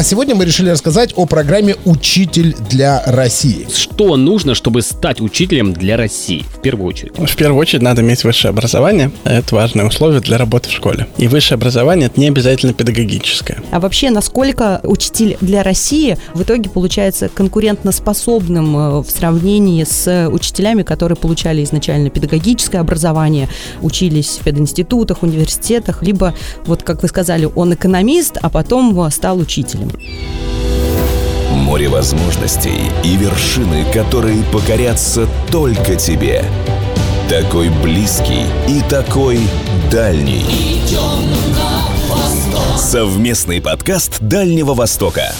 а сегодня мы решили рассказать о программе «Учитель для России». Что нужно, чтобы стать учителем для России, в первую очередь? В первую очередь надо иметь высшее образование. Это важное условие для работы в школе. И высшее образование – это не обязательно педагогическое. А вообще, насколько учитель для России в итоге получается конкурентоспособным э, в сравнении с учителями, которые получали изначально педагогическое образование, учились в пединститутах, университетах, либо, вот как вы сказали, он экономист, а потом э, стал учителем. Море возможностей и вершины, которые покорятся только тебе. Такой близкий и такой дальний. Совместный подкаст Дальнего Востока.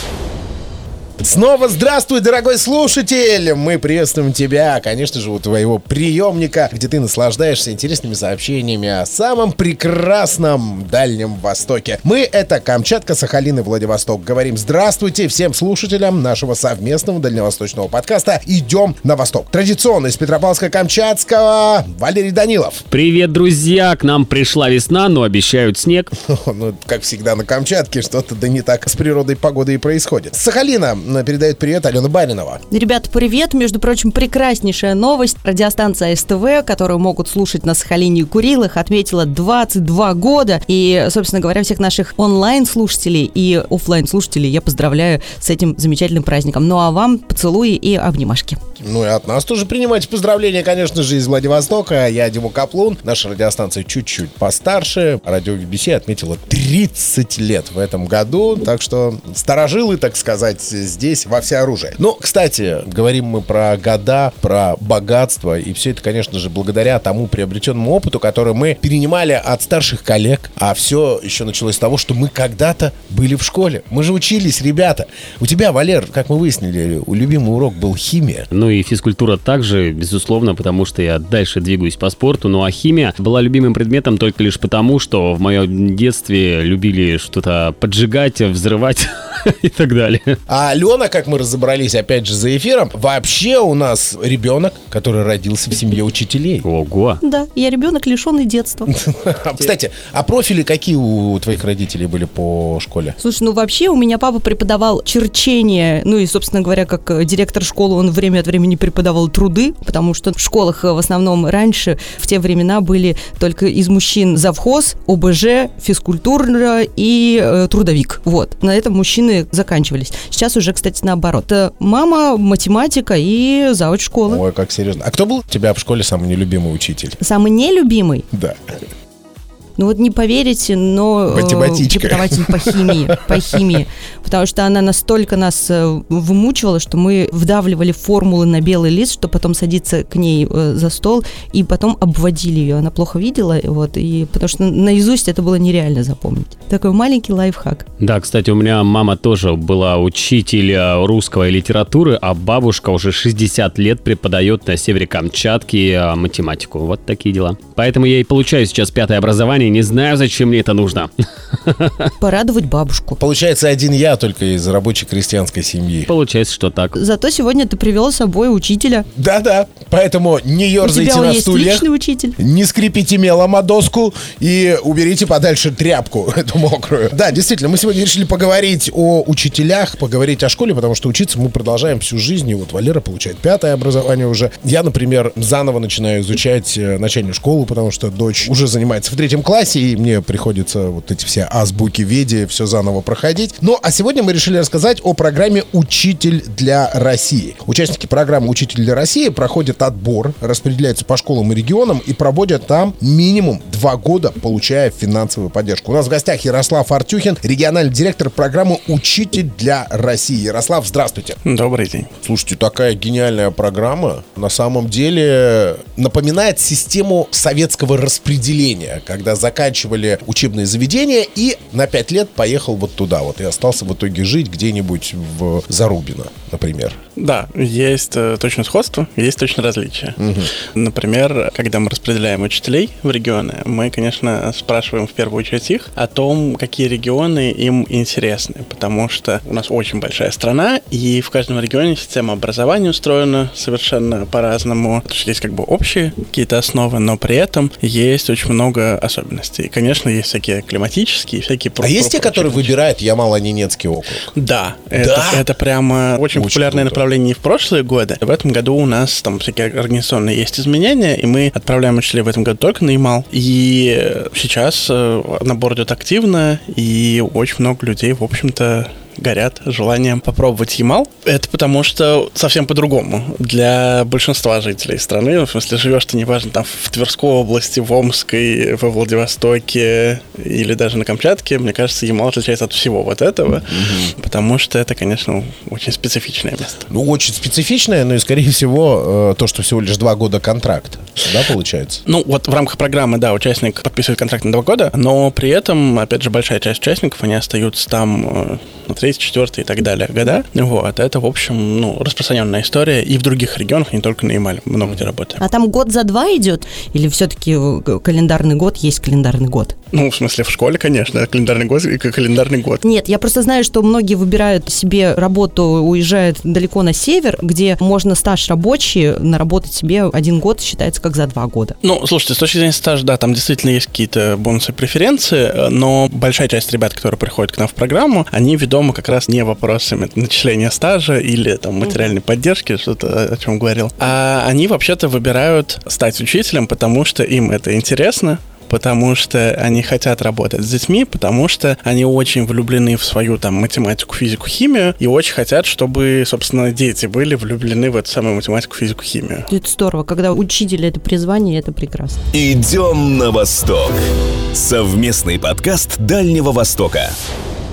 Снова здравствуй, дорогой слушатель! Мы приветствуем тебя, конечно же, у твоего приемника, где ты наслаждаешься интересными сообщениями о самом прекрасном Дальнем Востоке. Мы — это Камчатка, Сахалин и Владивосток. Говорим здравствуйте всем слушателям нашего совместного дальневосточного подкаста «Идем на восток». Традиционно из Петропавловска-Камчатского Валерий Данилов. Привет, друзья! К нам пришла весна, но обещают снег. Ну, как всегда на Камчатке, что-то да не так с природой погодой и происходит. Сахалина передает привет Алена Баринова. Ребята, привет. Между прочим, прекраснейшая новость. Радиостанция СТВ, которую могут слушать на Сахалине и Курилах, отметила 22 года. И, собственно говоря, всех наших онлайн-слушателей и офлайн слушателей я поздравляю с этим замечательным праздником. Ну а вам поцелуи и обнимашки. Ну и от нас тоже принимайте поздравления, конечно же, из Владивостока. Я Дима Каплун. Наша радиостанция чуть-чуть постарше. Радио BBC отметила 30 лет в этом году. Так что старожилы, так сказать, здесь во всеоружие. Ну, кстати, говорим мы про года, про богатство. И все это, конечно же, благодаря тому приобретенному опыту, который мы перенимали от старших коллег. А все еще началось с того, что мы когда-то были в школе. Мы же учились, ребята. У тебя, Валер, как мы выяснили, у любимый урок был химия. Ну и физкультура также, безусловно, потому что я дальше двигаюсь по спорту. Ну а химия была любимым предметом только лишь потому, что в моем детстве любили что-то поджигать, взрывать и так далее. А Алена, как мы разобрались опять же за эфиром, вообще у нас ребенок, который родился в семье учителей. Ого. Да, я ребенок, лишенный детства. Кстати, а профили какие у твоих родителей были по школе? Слушай, ну вообще у меня папа преподавал черчение, ну и, собственно говоря, как директор школы, он время от времени преподавал труды, потому что в школах в основном раньше, в те времена, были только из мужчин завхоз, ОБЖ, физкультура и э, трудовик. Вот. На этом мужчины заканчивались. Сейчас уже, кстати, наоборот. Мама, математика и завуч школы. Ой, как серьезно. А кто был у тебя в школе самый нелюбимый учитель? Самый нелюбимый? Да. Ну вот не поверите, но э, преподаватель по химии, по химии, потому что она настолько нас э, вымучивала, что мы вдавливали формулы на белый лист, чтобы потом садиться к ней э, за стол и потом обводили ее. Она плохо видела, вот, и потому что наизусть это было нереально запомнить. Такой маленький лайфхак. Да, кстати, у меня мама тоже была учитель русской литературы, а бабушка уже 60 лет преподает на севере Камчатки математику. Вот такие дела. Поэтому я и получаю сейчас пятое образование не знаю, зачем мне это нужно. Порадовать бабушку. Получается, один я только из рабочей крестьянской семьи. Получается, что так. Зато сегодня ты привел с собой учителя. Да-да, поэтому не ерзайте У тебя на есть стуле. личный учитель. Не скрипите мелом о доску и уберите подальше тряпку эту мокрую. Да, действительно, мы сегодня решили поговорить о учителях, поговорить о школе, потому что учиться мы продолжаем всю жизнь. И вот Валера получает пятое образование уже. Я, например, заново начинаю изучать э, начальную школу, потому что дочь уже занимается в третьем классе, и мне приходится вот эти все азбуки веди все заново проходить. Ну, а сегодня мы решили рассказать о программе «Учитель для России». Участники программы «Учитель для России» проходят отбор, распределяются по школам и регионам и проводят там минимум два года, получая финансовую поддержку. У нас в гостях Ярослав Артюхин, региональный директор программы «Учитель для России». Ярослав, здравствуйте. Добрый день. Слушайте, такая гениальная программа на самом деле напоминает систему советского распределения, когда заканчивали учебные заведения и на пять лет поехал вот туда вот и остался в итоге жить где-нибудь в Зарубино, например. Да, есть э, точно сходство, есть точно различия. Угу. Например, когда мы распределяем учителей в регионы, мы, конечно, спрашиваем в первую очередь их о том, какие регионы им интересны, потому что у нас очень большая страна, и в каждом регионе система образования устроена совершенно по-разному. То есть есть как бы общие какие-то основы, но при этом есть очень много особенностей. И, конечно, есть всякие климатические, всякие... А есть те, которые выбирают Ямало-Ненецкий округ? Да, это, это прямо очень, очень популярное круто. направление и в прошлые годы. В этом году у нас там всякие организационные есть изменения, и мы отправляем учителей в этом году только на Ямал. И сейчас э, набор идет активно, и очень много людей, в общем-то, горят желанием попробовать Ямал. Это потому что совсем по-другому для большинства жителей страны. В смысле, живешь ты, неважно, там в Тверской области, в Омской, во Владивостоке или даже на Камчатке, мне кажется, Ямал отличается от всего вот этого, mm-hmm. потому что это, конечно, очень специфичное место. Ну, очень специфичное, но и, скорее всего, э, то, что всего лишь два года контракт, да, получается? Ну, вот в рамках программы, да, участник подписывает контракт на два года, но при этом, опять же, большая часть участников, они остаются там э, на три 2004 и так далее года. Вот, это, в общем, ну, распространенная история и в других регионах, не только на Ямале, много где работаем. А там год за два идет? Или все-таки э, календарный год есть календарный год? Ну, в смысле, в школе, конечно, календарный год э, и календарный год. Нет, я просто знаю, что многие выбирают себе работу, уезжают далеко на север, где можно стаж рабочий наработать себе один год, считается как за два года. Ну, слушайте, с точки зрения стажа, да, там действительно есть какие-то бонусы преференции, э, но большая часть ребят, которые приходят к нам в программу, они ведомы как раз не вопросами начисления стажа или там материальной поддержки, что-то о чем говорил, а они вообще-то выбирают стать учителем, потому что им это интересно, потому что они хотят работать с детьми, потому что они очень влюблены в свою там математику, физику, химию и очень хотят, чтобы, собственно, дети были влюблены в эту самую математику, физику, химию. Это здорово, когда учитель это призвание, это прекрасно. Идем на восток. Совместный подкаст Дальнего Востока.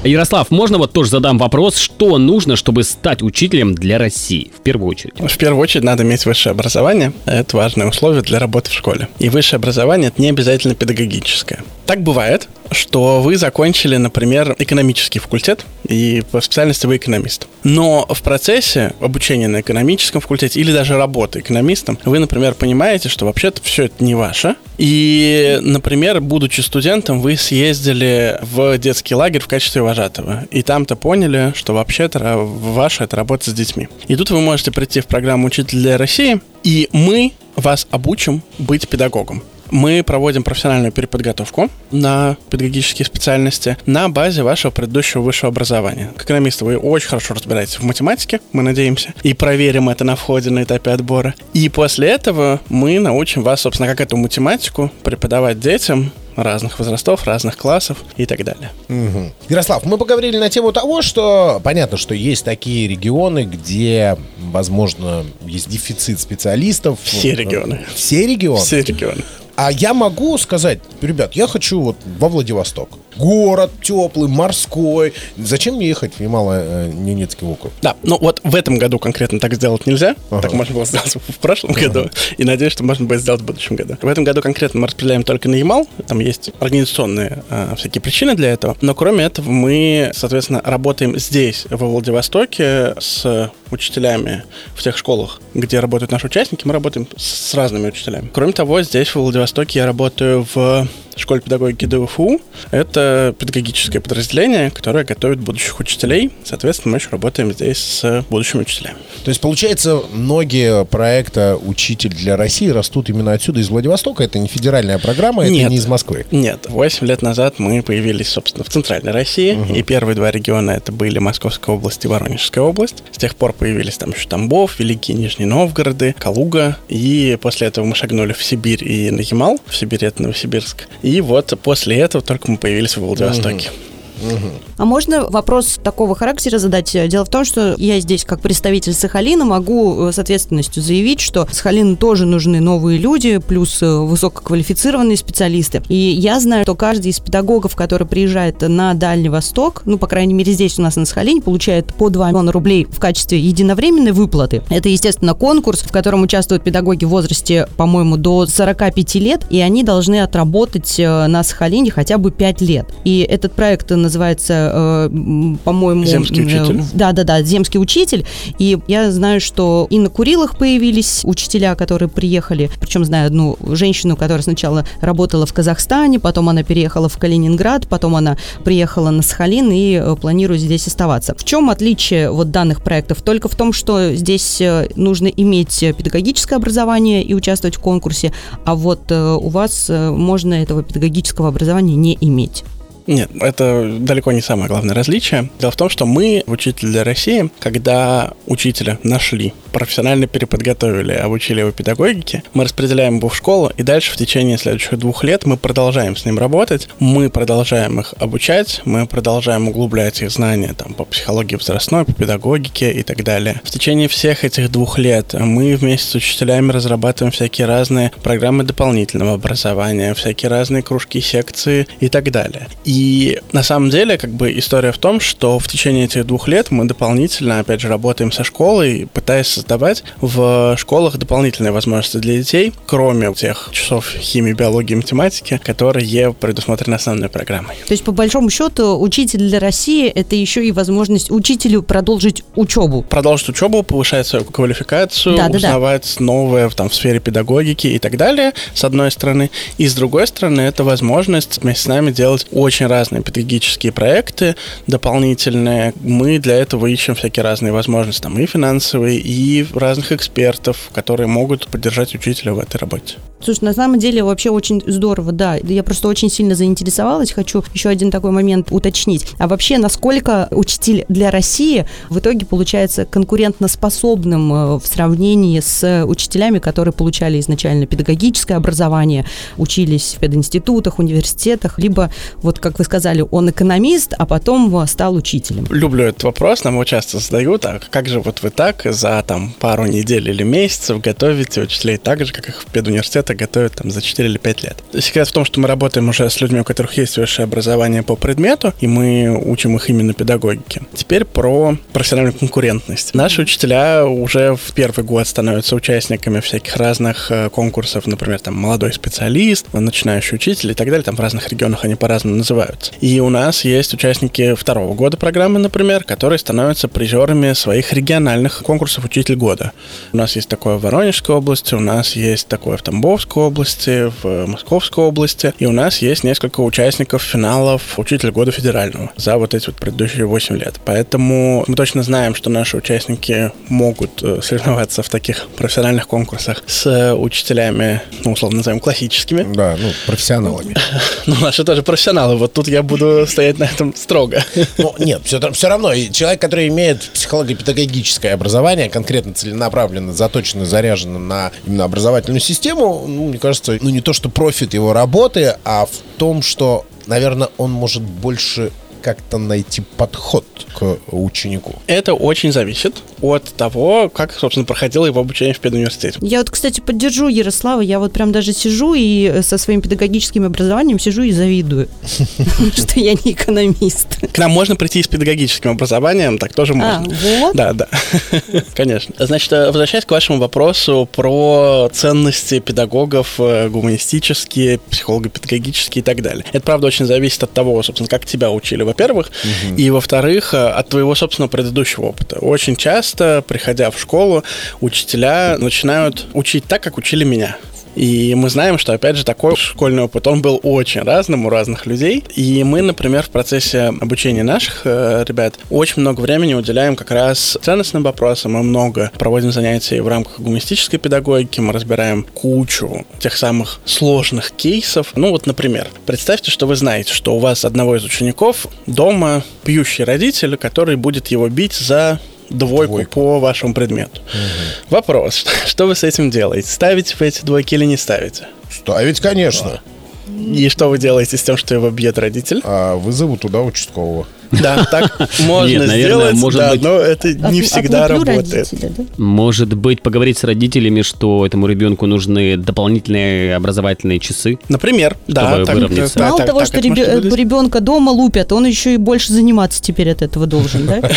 Ярослав, можно вот тоже задам вопрос, что нужно, чтобы стать учителем для России, в первую очередь? В первую очередь надо иметь высшее образование. Это важное условие для работы в школе. И высшее образование – это не обязательно педагогическое. Так бывает, что вы закончили, например, экономический факультет, и по специальности вы экономист. Но в процессе обучения на экономическом факультете или даже работы экономистом, вы, например, понимаете, что вообще-то все это не ваше. И, например, будучи студентом, вы съездили в детский лагерь в качестве вожатого. И там-то поняли, что вообще-то ваше это работа с детьми. И тут вы можете прийти в программу «Учитель для России», и мы вас обучим быть педагогом мы проводим профессиональную переподготовку на педагогические специальности на базе вашего предыдущего высшего образования. Как экономисты вы очень хорошо разбираетесь в математике, мы надеемся, и проверим это на входе на этапе отбора. И после этого мы научим вас, собственно, как эту математику преподавать детям разных возрастов, разных классов и так далее. Угу. Ярослав, мы поговорили на тему того, что понятно, что есть такие регионы, где, возможно, есть дефицит специалистов. Все регионы. Все регионы? Все регионы. А я могу сказать, ребят, я хочу вот во Владивосток. Город теплый, морской. Зачем мне ехать в Ямало-Ненецкий округ? Да, ну вот в этом году конкретно так сделать нельзя. Ага. Так можно было сделать в прошлом ага. году. И надеюсь, что можно будет сделать в будущем году. В этом году конкретно мы распределяем только на Ямал. Там есть организационные а, всякие причины для этого. Но кроме этого мы, соответственно, работаем здесь, во Владивостоке, с учителями в тех школах, где работают наши участники. Мы работаем с разными учителями. Кроме того, здесь, в Владивостоке, я работаю в школе педагогики ДУФУ. Это педагогическое подразделение, которое готовит будущих учителей. Соответственно, мы еще работаем здесь с будущими учителями. То есть, получается, многие проекта «Учитель для России» растут именно отсюда, из Владивостока? Это не федеральная программа, это нет, не из Москвы? Нет. Восемь лет назад мы появились, собственно, в Центральной России. Угу. И первые два региона это были Московская область и Воронежская область. С тех пор появились там еще Тамбов, Великий Нижний Новгороды, Калуга. И после этого мы шагнули в Сибирь и на Ямал. В Сибири это Новосибирск. И вот после этого только мы появились в Владивостоке. Угу. А можно вопрос такого характера задать? Дело в том, что я здесь, как представитель Сахалина, могу с ответственностью заявить, что Сахалину тоже нужны новые люди, плюс э, высококвалифицированные специалисты. И я знаю, что каждый из педагогов, который приезжает на Дальний Восток, ну, по крайней мере, здесь у нас на Сахалине, получает по 2 миллиона рублей в качестве единовременной выплаты. Это, естественно, конкурс, в котором участвуют педагоги в возрасте, по-моему, до 45 лет, и они должны отработать э, на Сахалине хотя бы 5 лет. И этот проект называется э, по-моему... Земский учитель. Да-да-да, земский учитель. И я знаю, что и на Курилах появились учителя, которые приехали. Причем знаю одну женщину, которая сначала работала в Казахстане, потом она переехала в Калининград, потом она приехала на Сахалин и э, планирует здесь оставаться. В чем отличие вот данных проектов? Только в том, что здесь э, нужно иметь э, педагогическое образование и участвовать в конкурсе, а вот э, у вас э, можно этого педагогического образования не иметь. Нет, это далеко не самое главное различие. Дело в том, что мы «Учитель для России», когда учителя нашли, профессионально переподготовили, обучили его педагогике, мы распределяем его в школу, и дальше в течение следующих двух лет мы продолжаем с ним работать, мы продолжаем их обучать, мы продолжаем углублять их знания там, по психологии возрастной, по педагогике и так далее. В течение всех этих двух лет мы вместе с учителями разрабатываем всякие разные программы дополнительного образования, всякие разные кружки, секции и так далее. И на самом деле, как бы история в том, что в течение этих двух лет мы дополнительно, опять же, работаем со школой, пытаясь создавать в школах дополнительные возможности для детей, кроме тех часов химии, биологии, математики, которые предусмотрены основной программой. То есть, по большому счету, учитель для России – это еще и возможность учителю продолжить учебу. Продолжить учебу, повышать свою квалификацию, Да, да, да. узнавать новое в, там, в сфере педагогики и так далее, с одной стороны. И с другой стороны, это возможность вместе с нами делать очень разные педагогические проекты дополнительные. Мы для этого ищем всякие разные возможности, там и финансовые, и разных экспертов, которые могут поддержать учителя в этой работе. Слушай, на самом деле вообще очень здорово, да. Я просто очень сильно заинтересовалась. Хочу еще один такой момент уточнить. А вообще, насколько учитель для России в итоге получается конкурентоспособным э, в сравнении с учителями, которые получали изначально педагогическое образование, учились в пединститутах, университетах, либо, вот как вы сказали, он экономист, а потом стал учителем. Люблю этот вопрос, нам его часто задают, а как же вот вы так за там пару недель или месяцев готовите учителей так же, как их в педуниверситетах готовят там за 4 или 5 лет? Секрет в том, что мы работаем уже с людьми, у которых есть высшее образование по предмету, и мы учим их именно педагогике. Теперь про профессиональную конкурентность. Наши учителя уже в первый год становятся участниками всяких разных э, конкурсов, например, там молодой специалист, начинающий учитель и так далее, там в разных регионах они по-разному называются. И у нас есть участники второго года программы, например, которые становятся призерами своих региональных конкурсов «Учитель года». У нас есть такое в Воронежской области, у нас есть такое в Тамбовской области, в Московской области, и у нас есть несколько участников финалов «Учитель года» федерального за вот эти вот предыдущие 8 лет. Поэтому мы точно знаем, что наши участники могут э, соревноваться в таких профессиональных конкурсах с учителями, ну, условно назовем, классическими. Да, ну, профессионалами. Ну, наши тоже профессионалы. Вот тут я буду стоять на этом строго. Ну, нет, все, все равно. Человек, который имеет психолого-педагогическое образование, конкретно целенаправленно, заточено, заряжено на именно образовательную систему, ну, мне кажется, ну, не то, что профит его работы, а в том, что, наверное, он может больше как-то найти подход к ученику. Это очень зависит от того, как, собственно, проходило его обучение в педуниверситете. Я вот, кстати, поддержу Ярослава. Я вот прям даже сижу и э, со своим педагогическим образованием сижу и завидую, что я не экономист. К нам можно прийти с педагогическим образованием, так тоже А, можно. вот. Да, да, конечно. Значит, э, возвращаясь к вашему вопросу про ценности педагогов, э, гуманистические, психолого-педагогические и так далее. Это, правда, очень зависит от того, собственно, как тебя учили, во-первых, и, во-вторых, э, от твоего собственного предыдущего опыта. Очень часто, приходя в школу, учителя начинают учить так, как учили меня. И мы знаем, что, опять же, такой школьный опыт, он был очень разным у разных людей. И мы, например, в процессе обучения наших э, ребят очень много времени уделяем как раз ценностным вопросам. Мы много проводим занятий в рамках гуманистической педагогики. Мы разбираем кучу тех самых сложных кейсов. Ну вот, например, представьте, что вы знаете, что у вас одного из учеников дома пьющий родитель, который будет его бить за двойку, Двойку. по вашему предмету. Вопрос, что, что вы с этим делаете? Ставите вы эти двойки или не ставите? Ставить, конечно. И что вы делаете с тем, что его бьет родитель? А вызову туда участкового. Да, так можно Нет, наверное, сделать, может да, быть- но это не Отлу- всегда отлуплю работает. да? Может быть, поговорить с родителями, что этому ребенку нужны дополнительные образовательные часы? Например, да, Чтобы так, выровняться. так, Мало так, того, так что ребе- ребенка дома лупят, он еще и больше заниматься теперь от этого должен, да?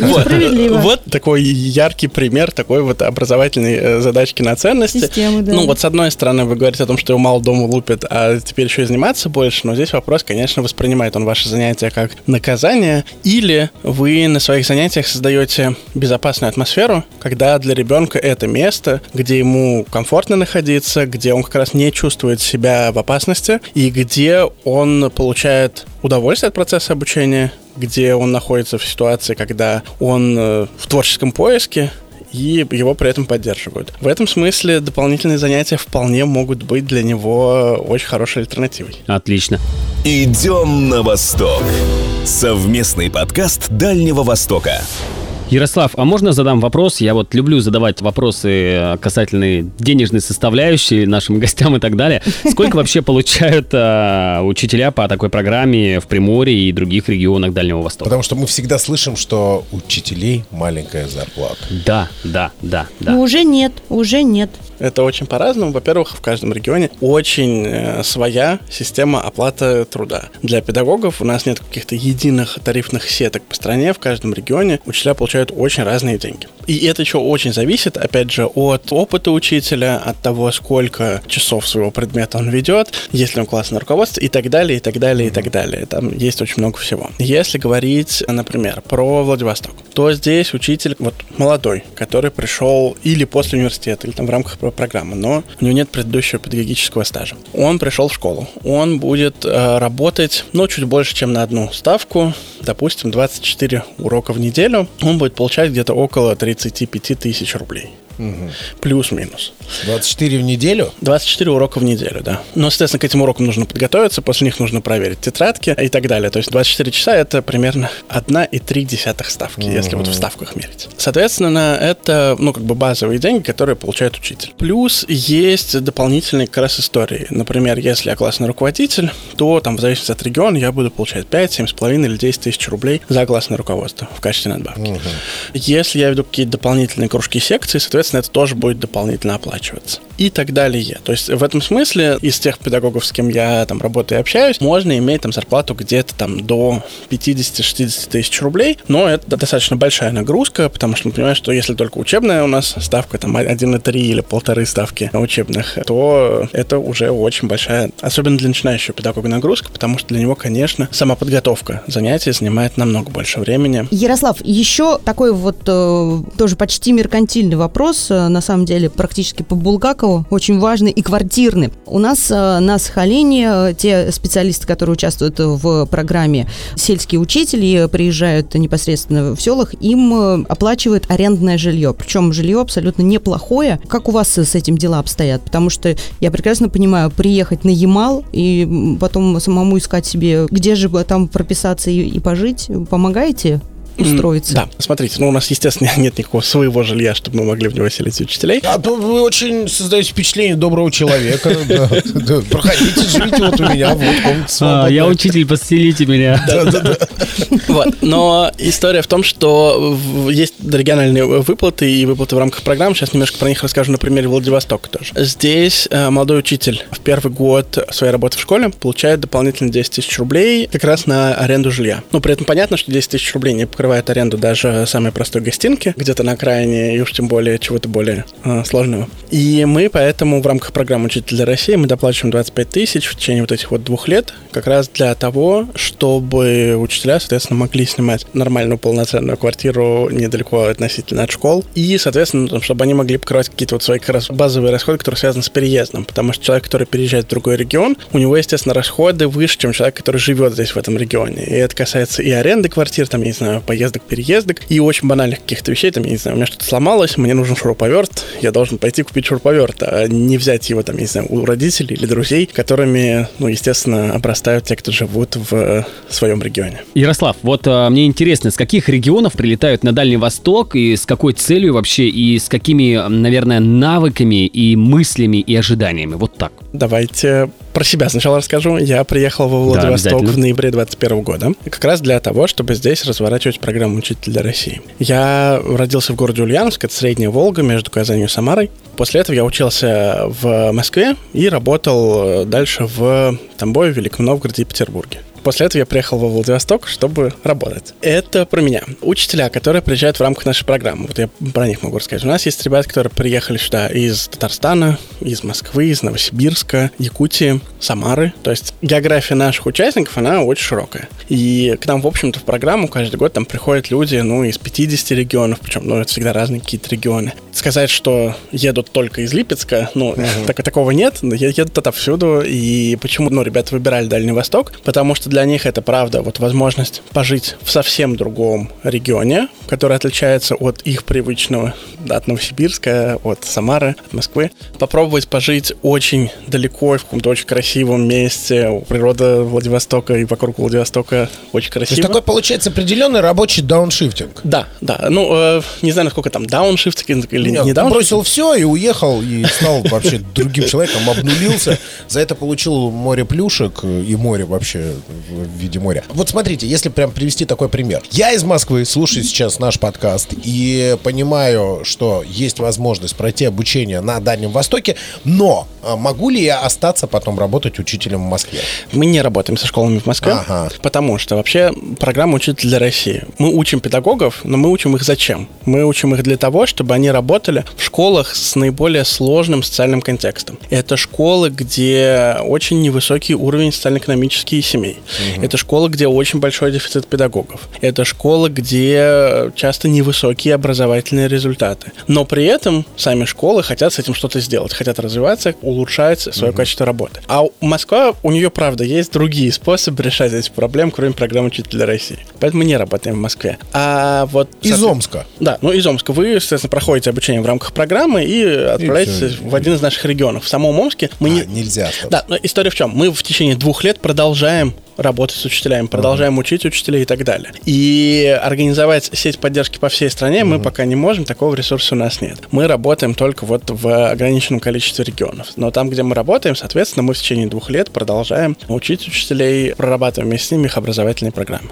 Вот, Справедливо. вот такой яркий пример такой вот образовательной э, задачки на ценности. Системы, да. Ну, вот с одной стороны, вы говорите о том, что его мало дома лупят, а теперь еще и заниматься больше, но здесь вопрос, конечно, воспринимает он ваше занятие занятия как наказание, или вы на своих занятиях создаете безопасную атмосферу, когда для ребенка это место, где ему комфортно находиться, где он как раз не чувствует себя в опасности, и где он получает удовольствие от процесса обучения, где он находится в ситуации, когда он э, в творческом поиске, и его при этом поддерживают. В этом смысле дополнительные занятия вполне могут быть для него очень хорошей альтернативой. Отлично. Идем на восток. Совместный подкаст Дальнего Востока. Ярослав, а можно задам вопрос? Я вот люблю задавать вопросы касательные денежной составляющей нашим гостям и так далее. Сколько вообще получают э, учителя по такой программе в Приморье и других регионах Дальнего Востока? Потому что мы всегда слышим, что учителей маленькая зарплата. Да, да, да, да. Ну, уже нет, уже нет. Это очень по-разному. Во-первых, в каждом регионе очень э, своя система оплаты труда. Для педагогов у нас нет каких-то единых тарифных сеток по стране. В каждом регионе учителя получают очень разные деньги. И это еще очень зависит, опять же, от опыта учителя, от того, сколько часов своего предмета он ведет, есть ли он классное руководство и так далее, и так далее, и так далее. Там есть очень много всего. Если говорить, например, про Владивосток, то здесь учитель вот молодой, который пришел или после университета, или там в рамках программы, но у него нет предыдущего педагогического стажа. Он пришел в школу, он будет э, работать, ну, чуть больше, чем на одну ставку, допустим, 24 урока в неделю, он будет получать где-то около 35 тысяч рублей. Угу. Плюс-минус. 24 в неделю? 24 урока в неделю, да. Но, соответственно, к этим урокам нужно подготовиться, после них нужно проверить тетрадки и так далее. То есть 24 часа это примерно 1,3 ставки, mm-hmm. если вот в ставках мерить. Соответственно, это, ну, как бы базовые деньги, которые получает учитель. Плюс есть дополнительные как раз истории. Например, если я классный руководитель, то там в зависимости от региона я буду получать 5, 7,5 или 10 тысяч рублей за классное руководство в качестве надбавки. Mm-hmm. Если я веду какие-то дополнительные кружки секции, соответственно, это тоже будет дополнительно оплачиваться. И так далее. То есть в этом смысле из тех педагогов, с кем я там работаю и общаюсь, можно иметь там зарплату где-то там до 50-60 тысяч рублей, но это достаточно большая нагрузка, потому что мы понимаем, что если только учебная у нас ставка там 1,3 или полторы ставки учебных, то это уже очень большая, особенно для начинающего педагога нагрузка, потому что для него, конечно, сама подготовка занятий занимает намного больше времени. Ярослав, еще такой вот э, тоже почти меркантильный вопрос, э, на самом деле практически по Булгакову, очень важный и квартирный. У нас э, на Сахалине те специалисты, которые участвуют в программе «Сельские учители», приезжают непосредственно в селах, им оплачивают арендное жилье. Причем жилье абсолютно неплохое. Как у вас с этим дела обстоят? Потому что я прекрасно понимаю, приехать на Ямал и потом самому искать себе, где же там прописаться и, и пожить, помогаете? Устроиться. Да, смотрите, ну у нас, естественно, нет никакого своего жилья, чтобы мы могли в него селить учителей. А то вы очень создаете впечатление доброго человека. Проходите, живите вот у меня, вот комната а, Я учитель, подселите меня. Вот, но история в том, что есть региональные выплаты и выплаты в рамках программ. Сейчас немножко про них расскажу на примере Владивостока тоже. Здесь э, молодой учитель в первый год своей работы в школе получает дополнительно 10 тысяч рублей как раз на аренду жилья. Но при этом понятно, что 10 тысяч рублей не покрывает покрывает аренду даже самой простой гостинки, где-то на окраине, и уж тем более чего-то более э, сложного. И мы поэтому в рамках программы «Учитель для России» мы доплачиваем 25 тысяч в течение вот этих вот двух лет, как раз для того, чтобы учителя, соответственно, могли снимать нормальную полноценную квартиру недалеко относительно от школ, и, соответственно, чтобы они могли покрывать какие-то вот свои как раз базовые расходы, которые связаны с переездом, потому что человек, который переезжает в другой регион, у него, естественно, расходы выше, чем человек, который живет здесь, в этом регионе. И это касается и аренды квартир, там, я не знаю, поездок, переездок и очень банальных каких-то вещей. Там, я не знаю, у меня что-то сломалось, мне нужен шуруповерт, я должен пойти купить шуруповерт, а не взять его, там, я не знаю, у родителей или друзей, которыми, ну, естественно, обрастают те, кто живут в э, своем регионе. Ярослав, вот а, мне интересно, с каких регионов прилетают на Дальний Восток и с какой целью вообще, и с какими, наверное, навыками и мыслями и ожиданиями? Вот так. Давайте про себя сначала расскажу. Я приехал во Владивосток да, в ноябре 2021 года. Как раз для того, чтобы здесь разворачивать программу «Учитель для России». Я родился в городе Ульяновск, это Средняя Волга, между Казанью и Самарой. После этого я учился в Москве и работал дальше в Тамбове, Великом Новгороде и Петербурге. После этого я приехал во Владивосток, чтобы работать. Это про меня. Учителя, которые приезжают в рамках нашей программы. Вот я про них могу рассказать. У нас есть ребята, которые приехали сюда из Татарстана, из Москвы, из Новосибирска, Якутии, Самары. То есть география наших участников, она очень широкая. И к нам, в общем-то, в программу каждый год там приходят люди, ну, из 50 регионов, причем, ну, это всегда разные какие-то регионы. Сказать, что едут только из Липецка, ну, uh-huh. так, такого нет, едут отовсюду. И почему, ну, ребята выбирали Дальний Восток? Потому что для них это правда, вот возможность пожить в совсем другом регионе, который отличается от их привычного, от Новосибирска, от Самары, от Москвы. Попробовать пожить очень далеко, в каком-то очень красивом месте. Природа Владивостока и вокруг Владивостока очень красиво. То есть такой получается определенный рабочий дауншифтинг. Да, да. Ну, э, не знаю, насколько там дауншифтинг или Нет, не дауншифтинг. бросил все и уехал, и стал вообще другим человеком, обнулился. За это получил море плюшек и море вообще в виде моря. Вот смотрите, если прям привести такой пример. Я из Москвы слушаю сейчас наш подкаст и понимаю, что есть возможность пройти обучение на Дальнем Востоке, но а, могу ли я остаться потом работать учителем в Москве? Мы не работаем со школами в Москве, ага. потому что вообще программа «Учитель для России». Мы учим педагогов, но мы учим их зачем? Мы учим их для того, чтобы они работали в школах с наиболее сложным социальным контекстом. Это школы, где очень невысокий уровень социально-экономических семей. Угу. Это школы, где очень большой дефицит педагогов. Это школы, где часто невысокие образовательные результаты. Но при этом сами школы хотят с этим что-то сделать, хотят развиваться, улучшать свое угу. качество работы. А Москва, у нее, правда, есть другие способы решать эти проблемы, кроме программы «Учитель России». Поэтому мы не работаем в Москве. А вот... Из Омска. Да, ну из Омска. Вы, естественно, проходите обучение в рамках программы и отправляетесь и в один из наших регионов. В самом Омске мы а, не... нельзя. Остаться. Да, но история в чем? Мы в течение двух лет продолжаем работать с учителями, продолжаем uh-huh. учить учителей и так далее. И организовать сеть поддержки по всей стране uh-huh. мы пока не можем, такого ресурса у нас нет. Мы работаем только вот в ограниченном количестве регионов. Но там, где мы работаем, соответственно, мы в течение двух лет продолжаем учить учителей, прорабатываем вместе с ними их образовательные программы.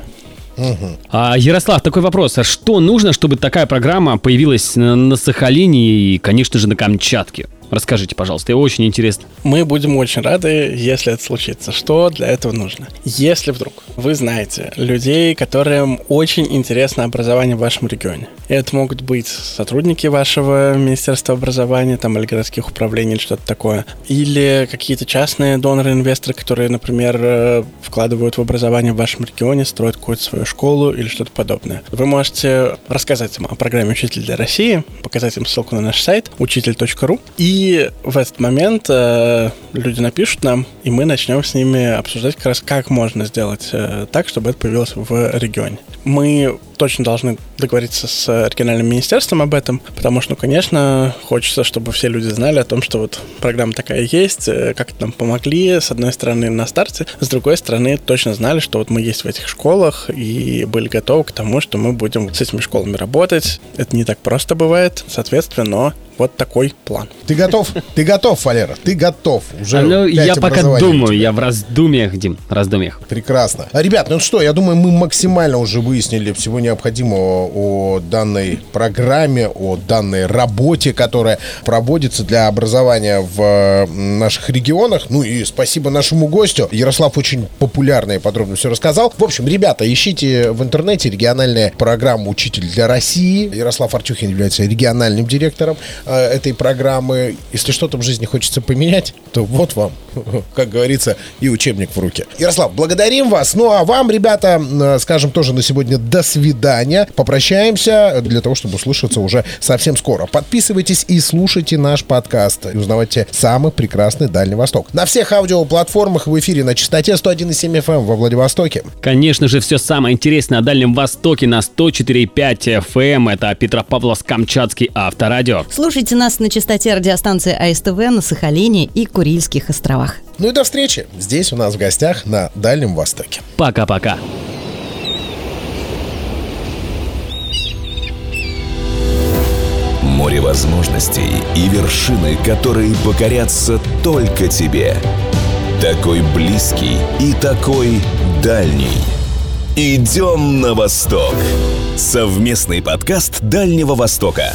А, Ярослав, такой вопрос. А что нужно, чтобы такая программа появилась на, на Сахалине и, конечно же, на Камчатке? Расскажите, пожалуйста, и очень интересно. Мы будем очень рады, если это случится. Что для этого нужно? Если вдруг вы знаете людей, которым очень интересно образование в вашем регионе, это могут быть сотрудники вашего Министерства образования там, или городских управлений или что-то такое, или какие-то частные доноры-инвесторы, которые, например, э, вкладывают в образование в вашем регионе, строят какую-то свою школу или что-то подобное. Вы можете рассказать им о программе «Учитель для России», показать им ссылку на наш сайт учитель.ру и и в этот момент э, люди напишут нам, и мы начнем с ними обсуждать как раз, как можно сделать э, так, чтобы это появилось в регионе. Мы точно должны договориться с региональным министерством об этом, потому что, ну, конечно, хочется, чтобы все люди знали о том, что вот программа такая есть, э, как нам помогли, с одной стороны, на старте, с другой стороны, точно знали, что вот мы есть в этих школах и были готовы к тому, что мы будем с этими школами работать. Это не так просто бывает, соответственно, но вот такой план. Ты готов? Ты готов, Валера? Ты готов? Уже ну, я пока думаю, я в раздумьях, Дим, раздумьях. Прекрасно. А, ребят, ну что, я думаю, мы максимально уже выяснили всего необходимого о данной программе, о данной работе, которая проводится для образования в наших регионах. Ну и спасибо нашему гостю. Ярослав очень популярно и подробно все рассказал. В общем, ребята, ищите в интернете региональная программа «Учитель для России». Ярослав Артюхин является региональным директором Э, этой программы. Если что-то в жизни хочется поменять, то вот вам, как говорится, и учебник в руки. Ярослав, благодарим вас. Ну а вам, ребята, э, скажем тоже на сегодня до свидания. Попрощаемся для того, чтобы услышаться уже совсем скоро. Подписывайтесь и слушайте наш подкаст. И узнавайте самый прекрасный Дальний Восток. На всех аудиоплатформах в эфире на частоте 101,7 FM эм во Владивостоке. Конечно же, все самое интересное о Дальнем Востоке на 104,5 FM. Эм. Это Петропавловск-Камчатский авторадио. Слушайте Слушайте нас на частоте радиостанции АСТВ на Сахалине и Курильских островах. Ну и до встречи здесь у нас в гостях на Дальнем Востоке. Пока-пока. Море возможностей и вершины, которые покорятся только тебе. Такой близкий и такой дальний. Идем на восток. Совместный подкаст Дальнего Востока.